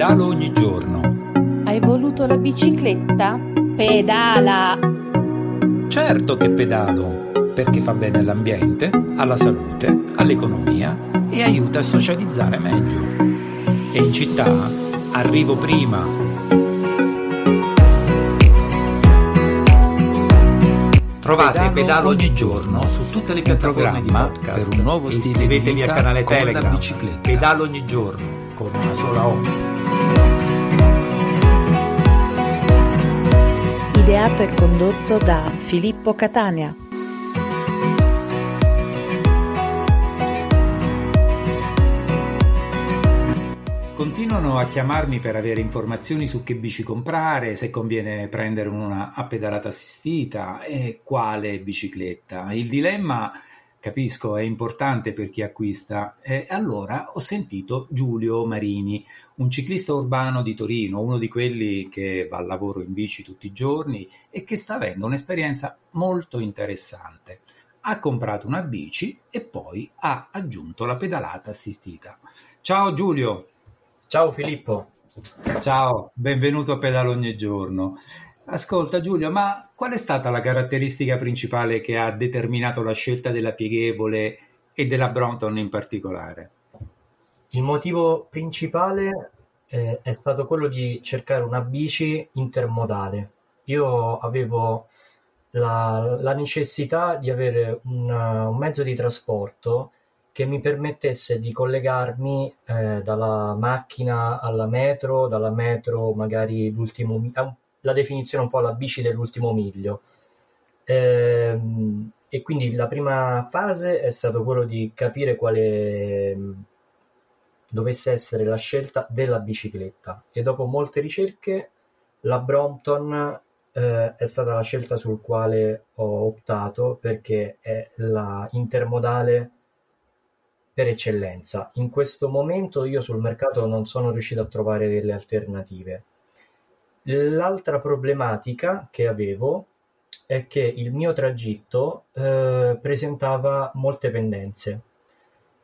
pedalo ogni giorno. Hai voluto la bicicletta? Pedala! Certo che pedalo, perché fa bene all'ambiente, alla salute, all'economia e aiuta a socializzare meglio. E in città arrivo prima. Trovate Pedalo ogni giorno su tutte le piattaforme di podcast per un nuovo stile di vita al canale Telegram. Pedalo ogni giorno con una sola O. Ideato e condotto da Filippo Catania. Continuano a chiamarmi per avere informazioni su che bici comprare, se conviene prendere una a pedalata assistita e quale bicicletta. Il dilemma, capisco, è importante per chi acquista. E allora ho sentito Giulio Marini, un ciclista urbano di Torino, uno di quelli che va al lavoro in bici tutti i giorni e che sta avendo un'esperienza molto interessante. Ha comprato una bici e poi ha aggiunto la pedalata assistita. Ciao Giulio! Ciao Filippo. Ciao, benvenuto a Pedalo ogni giorno. Ascolta Giulio, ma qual è stata la caratteristica principale che ha determinato la scelta della pieghevole e della Brompton in particolare? Il motivo principale eh, è stato quello di cercare una bici intermodale. Io avevo la, la necessità di avere un, un mezzo di trasporto che mi permettesse di collegarmi eh, dalla macchina alla metro, dalla metro magari l'ultimo mi- ah, la definizione un po' la bici dell'ultimo miglio. Ehm, e quindi la prima fase è stato quello di capire quale mh, dovesse essere la scelta della bicicletta e dopo molte ricerche la Brompton eh, è stata la scelta sul quale ho optato perché è la intermodale per eccellenza. In questo momento io sul mercato non sono riuscito a trovare delle alternative. L'altra problematica che avevo è che il mio tragitto eh, presentava molte pendenze.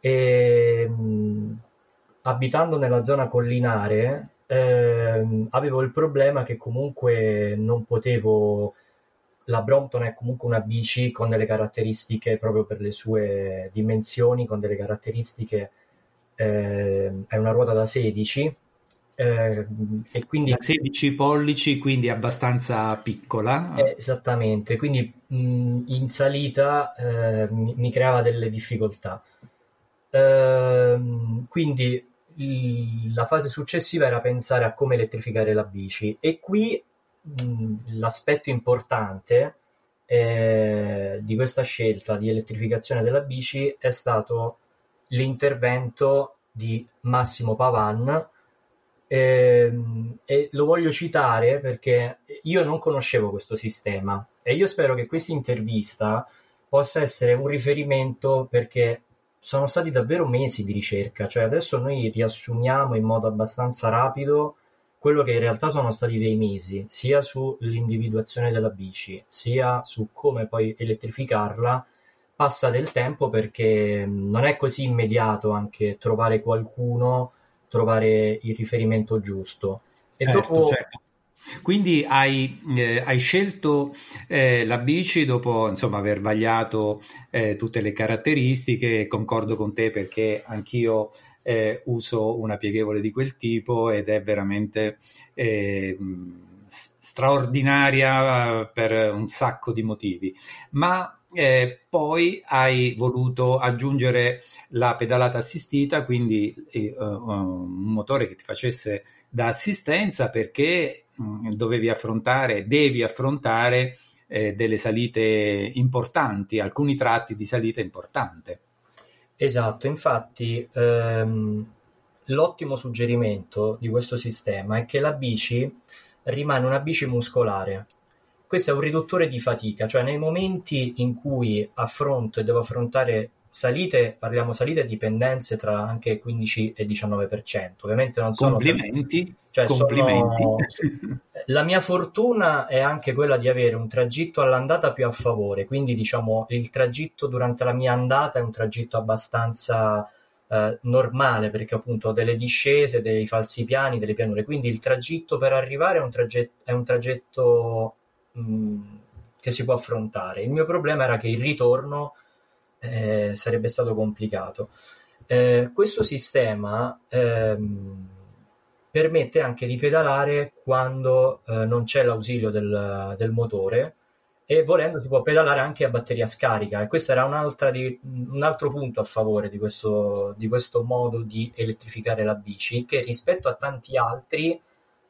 E mh, abitando nella zona collinare ehm, avevo il problema che comunque non potevo la Brompton è comunque una bici con delle caratteristiche proprio per le sue dimensioni, con delle caratteristiche eh, è una ruota da 16 eh, e quindi Da 16 pollici, quindi abbastanza piccola. eh, esattamente, quindi mh, in salita eh, mi, mi creava delle difficoltà. Ehm, quindi il- la fase successiva era pensare a come elettrificare la bici e qui mh, l'aspetto importante eh, di questa scelta di elettrificazione della bici è stato l'intervento di Massimo Pavan ehm, e lo voglio citare perché io non conoscevo questo sistema e io spero che questa intervista possa essere un riferimento perché sono stati davvero mesi di ricerca, cioè adesso noi riassumiamo in modo abbastanza rapido quello che in realtà sono stati dei mesi, sia sull'individuazione della bici, sia su come poi elettrificarla. Passa del tempo perché non è così immediato anche trovare qualcuno, trovare il riferimento giusto. E Certo, dopo certo. Quindi hai, eh, hai scelto eh, la bici dopo insomma, aver vagliato eh, tutte le caratteristiche, concordo con te perché anch'io eh, uso una pieghevole di quel tipo ed è veramente eh, straordinaria eh, per un sacco di motivi. Ma eh, poi hai voluto aggiungere la pedalata assistita, quindi eh, un motore che ti facesse da assistenza perché mh, dovevi affrontare, devi affrontare eh, delle salite importanti, alcuni tratti di salita importante. Esatto, infatti ehm, l'ottimo suggerimento di questo sistema è che la bici rimane una bici muscolare. Questo è un riduttore di fatica, cioè nei momenti in cui affronto e devo affrontare salite, parliamo salite e dipendenze tra anche 15 e 19%. Ovviamente non sono per- Complimenti, cioè complimenti. sono- La mia fortuna è anche quella di avere un tragitto all'andata più a favore, quindi diciamo il tragitto durante la mia andata è un tragitto abbastanza eh, normale perché appunto ho delle discese, dei falsi piani, delle pianure, quindi il tragitto per arrivare è un tragitto, è un tragitto mh, che si può affrontare. Il mio problema era che il ritorno eh, sarebbe stato complicato. Eh, questo sistema ehm, permette anche di pedalare quando eh, non c'è l'ausilio del, del, motore e volendo si può pedalare anche a batteria scarica e questo era di, un altro punto a favore di questo, di questo modo di elettrificare la bici che rispetto a tanti altri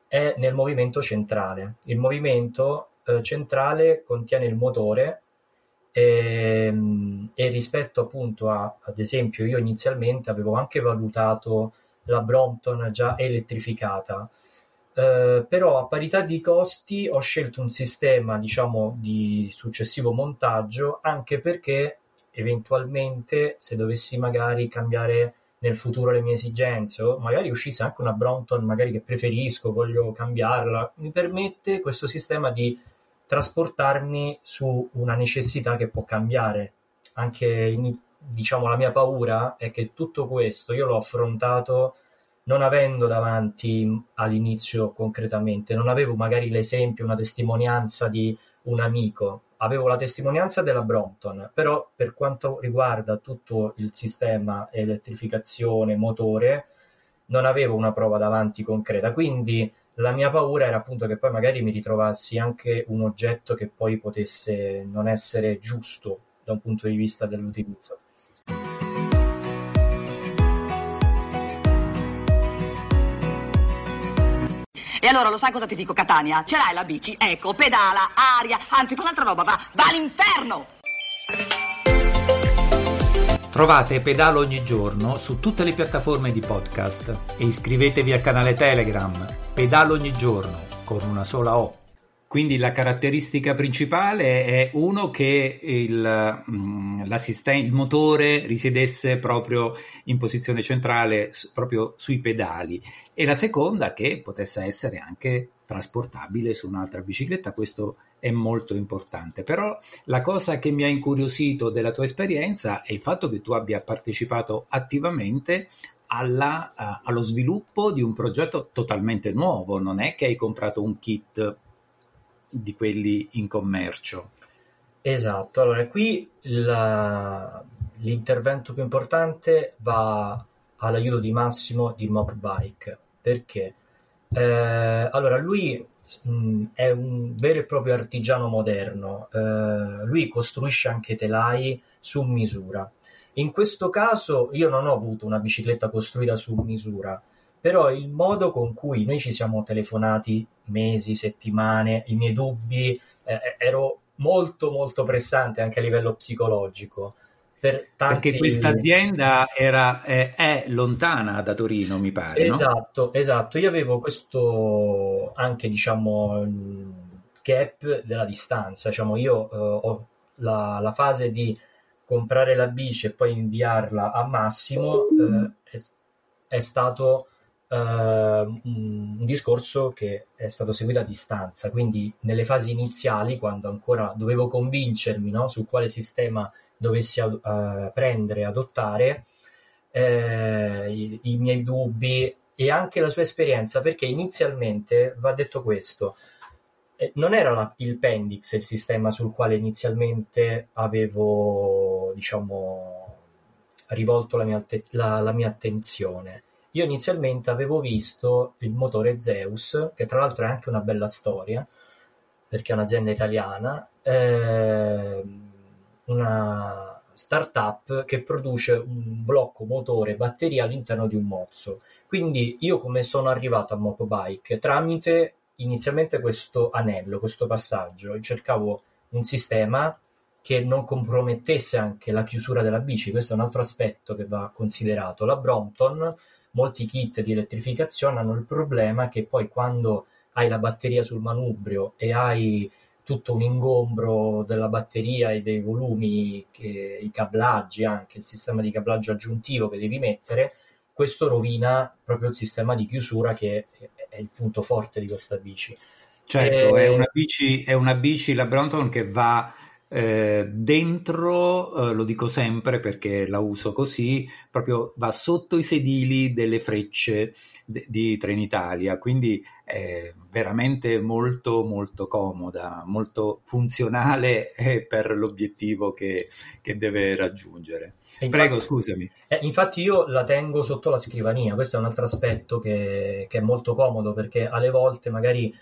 è nel movimento centrale. Il movimento eh, centrale contiene il motore e, ehm, e rispetto appunto a, ad esempio, io inizialmente avevo anche valutato la Brompton già elettrificata, eh, però a parità di costi ho scelto un sistema, diciamo, di successivo montaggio, anche perché eventualmente se dovessi magari cambiare nel futuro le mie esigenze o magari uscisse anche una Brompton magari che preferisco, voglio cambiarla, mi permette questo sistema di trasportarmi su una necessità che può cambiare. Anche in, diciamo la mia paura è che tutto questo io l'ho affrontato non avendo davanti all'inizio concretamente, non avevo magari l'esempio, una testimonianza di un amico, avevo la testimonianza della Brompton, però per quanto riguarda tutto il sistema elettrificazione, motore, non avevo una prova davanti concreta, quindi la mia paura era appunto che poi magari mi ritrovassi anche un oggetto che poi potesse non essere giusto da un punto di vista dell'utilizzo. E allora lo sai cosa ti dico, Catania? Ce l'hai la bici? Ecco, pedala, aria, anzi fa un'altra roba, va, va all'inferno! Trovate Pedalo ogni giorno su tutte le piattaforme di podcast e iscrivetevi al canale Telegram Pedalo ogni giorno con una sola O. Quindi la caratteristica principale è uno che il, mm, il, motore risiedesse proprio in posizione centrale, proprio sui pedali, e la seconda che potesse essere anche trasportabile su un'altra bicicletta. Questo è molto importante. Però la cosa che mi ha incuriosito della tua esperienza è il fatto che tu abbia partecipato attivamente alla, uh, allo sviluppo di un progetto totalmente nuovo, non è che hai comprato un kit di quelli in commercio. Esatto, allora qui la, l'intervento più importante va all'aiuto di Massimo di Mobbike perché eh, allora lui è un vero e proprio artigiano moderno. Eh, lui costruisce anche telai su misura. In questo caso io non ho avuto una bicicletta costruita su misura, però il modo con cui noi ci siamo telefonati mesi, settimane, i miei dubbi, eh, ero molto molto pressante anche a livello psicologico. Per tanti... Perché questa azienda è, è, lontana da Torino, mi pare. Esatto, no? esatto. Io avevo questo anche, diciamo, gap della distanza. Diciamo, io uh, ho la, la, fase di comprare la bici e poi inviarla a Massimo uh, è, è, stato un, un discorso che è stato seguito a distanza. Quindi nelle fasi iniziali, quando ancora dovevo convincermi no, su quale sistema dovessi uh, prendere, adottare, eh, i, i, miei dubbi e anche la sua esperienza, perché inizialmente va detto questo. Eh, non era la, il Pendix il sistema sul quale inizialmente avevo, diciamo, rivolto la mia, la, la mia attenzione. Io inizialmente avevo visto il motore Zeus, che tra l'altro è anche una bella storia, perché è un'azienda italiana. Eh, una startup che produce un blocco motore batteria all'interno di un mozzo. Quindi io come sono arrivato a Mopobike? Tramite inizialmente questo anello, questo passaggio, cercavo un sistema che non compromettesse anche la chiusura della bici, questo è un altro aspetto che va considerato. La Brompton, molti kit di elettrificazione hanno il problema che poi quando hai la batteria sul manubrio e hai tutto un ingombro della batteria e dei volumi, che, i cablaggi anche, il sistema di cablaggio aggiuntivo che devi mettere, questo rovina proprio il sistema di chiusura che è il punto forte di questa bici. Certo, e... è, una bici, è una bici, la Brompton che va eh, dentro, eh, lo dico sempre perché la uso così, proprio va sotto i sedili delle frecce de- di Trenitalia, quindi è veramente molto molto comoda, molto funzionale eh, per l'obiettivo che, che deve raggiungere. Infatti, Prego, scusami. Eh, infatti io la tengo sotto la scrivania, questo è un altro aspetto che, che è molto comodo perché alle volte magari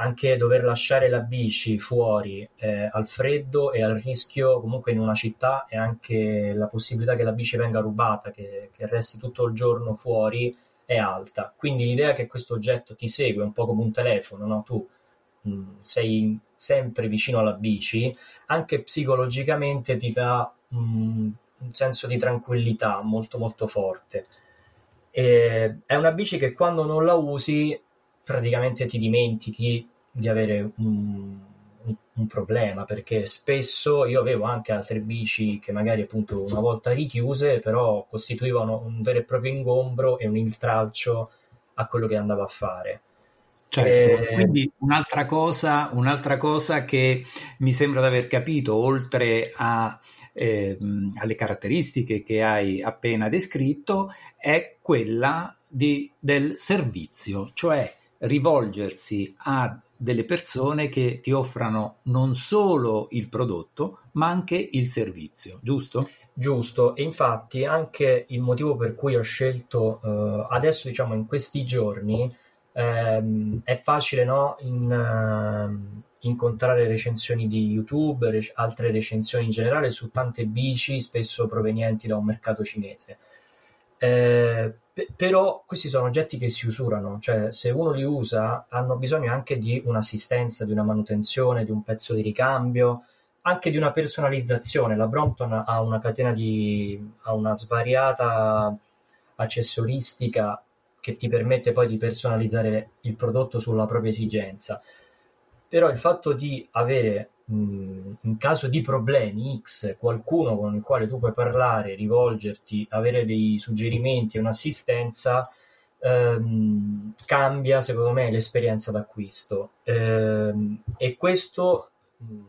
anche dover lasciare la bici fuori eh, al freddo e al rischio comunque in una città e anche la possibilità che la bici venga rubata, che, che resti tutto il giorno fuori è alta. Quindi l'idea che questo oggetto ti segue un po' come un telefono, no? tu mh, mm, sei sempre vicino alla bici, anche psicologicamente ti dà mh, mm, un senso di tranquillità molto molto forte. E è una bici che quando non la usi praticamente ti dimentichi di avere un, un, problema perché spesso io avevo anche altre bici che magari appunto una volta richiuse però costituivano un vero e proprio ingombro e un intralcio a quello che andavo a fare. Certo, e... quindi un'altra cosa, un'altra cosa che mi sembra di aver capito, oltre a, eh, alle caratteristiche che hai appena descritto, è quella di, del servizio, cioè rivolgersi a delle persone che ti offrano non solo il prodotto, ma anche il servizio, giusto? Giusto, e infatti anche il motivo per cui ho scelto uh, adesso, diciamo, in questi giorni, ehm, è facile no, in, uh, incontrare recensioni di YouTube, rec- altre recensioni in generale su tante bici, spesso provenienti da un mercato cinese. Eh, però questi sono oggetti che si usurano, cioè se uno li usa hanno bisogno anche di un'assistenza, di una manutenzione, di un pezzo di ricambio, anche di una personalizzazione. La Brompton ha una catena di ha una svariata accessoristica che ti permette poi di personalizzare il prodotto sulla propria esigenza. Però il fatto di avere in caso di problemi X, qualcuno con il quale tu puoi parlare, rivolgerti, avere dei suggerimenti un'assistenza, ehm, cambia secondo me l'esperienza d'acquisto. Ehm, e questo mh,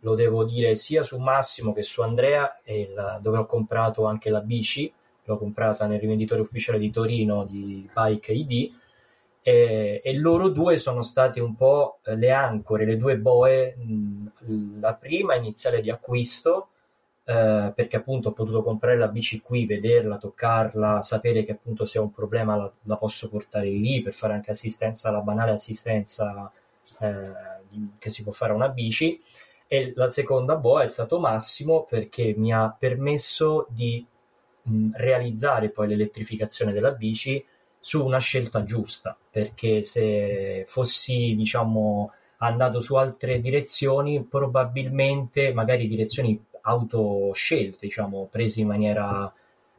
lo devo dire sia su Massimo che su Andrea, il, dove ho comprato anche la bici, l'ho comprata nel rivenditore ufficiale di Torino di Bike ID e, e, loro due sono state un po' le ancore, le due boe, mh, la prima iniziale di acquisto, eh, perché appunto ho potuto comprare la bici qui, vederla, toccarla, sapere che appunto se ho un problema la, la posso portare lì per fare anche assistenza, la banale assistenza eh, che si può fare a una bici. E la seconda boa è stato Massimo perché mi ha permesso di mh, realizzare poi l'elettrificazione della bici su una scelta giusta, perché se fossi, diciamo, andato su altre direzioni, probabilmente, magari direzioni autoscelte, diciamo, prese in maniera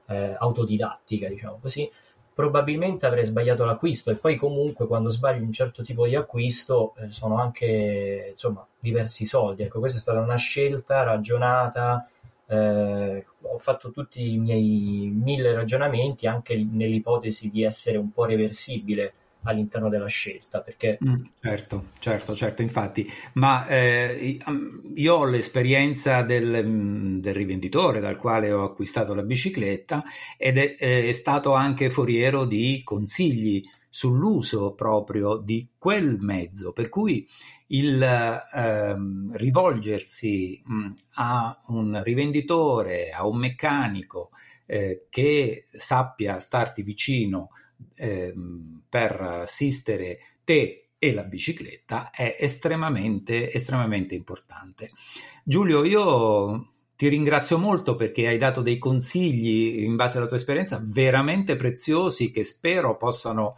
eh, autodidattica, diciamo così, probabilmente avrei sbagliato l'acquisto. E poi comunque quando sbagli un certo tipo di acquisto eh, sono anche insomma diversi soldi. Ecco questa è stata una scelta ragionata eh, ho fatto tutti i miei mille ragionamenti anche nell'ipotesi di essere un po' reversibile all'interno della scelta perché mm, certo certo certo infatti. Ma eh, io ho l'esperienza del, mm, del, rivenditore dal quale ho acquistato la bicicletta ed è, è stato anche foriero di consigli sull'uso proprio di quel mezzo per cui il ehm, rivolgersi mh, a un rivenditore, a un meccanico eh, che sappia starti vicino eh, per assistere te e la bicicletta è estremamente, estremamente importante. Giulio, io ti ringrazio molto perché hai dato dei consigli in base alla tua esperienza veramente preziosi che spero possano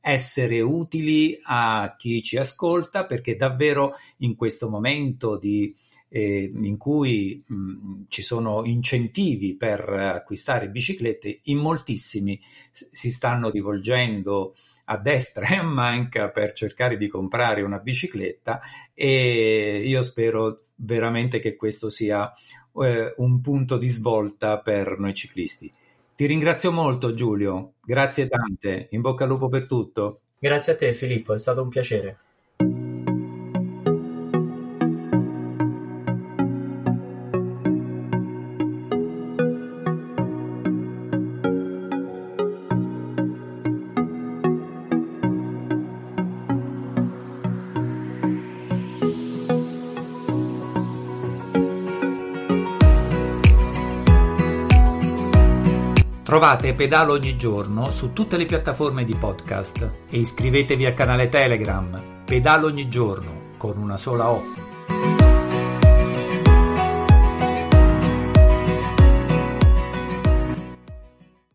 essere utili a chi ci ascolta perché davvero in questo momento di, eh, in cui mh, ci sono incentivi per acquistare biciclette, in moltissimi si stanno rivolgendo a destra e a manca per cercare di comprare una bicicletta e io spero veramente che questo sia eh, un punto di svolta per noi ciclisti. Ti ringrazio molto Giulio, grazie tante, in bocca al lupo per tutto. Grazie a te Filippo, è stato un piacere. Trovate Pedalo ogni giorno su tutte le piattaforme di podcast e iscrivetevi al canale Telegram Pedalo ogni giorno con una sola O.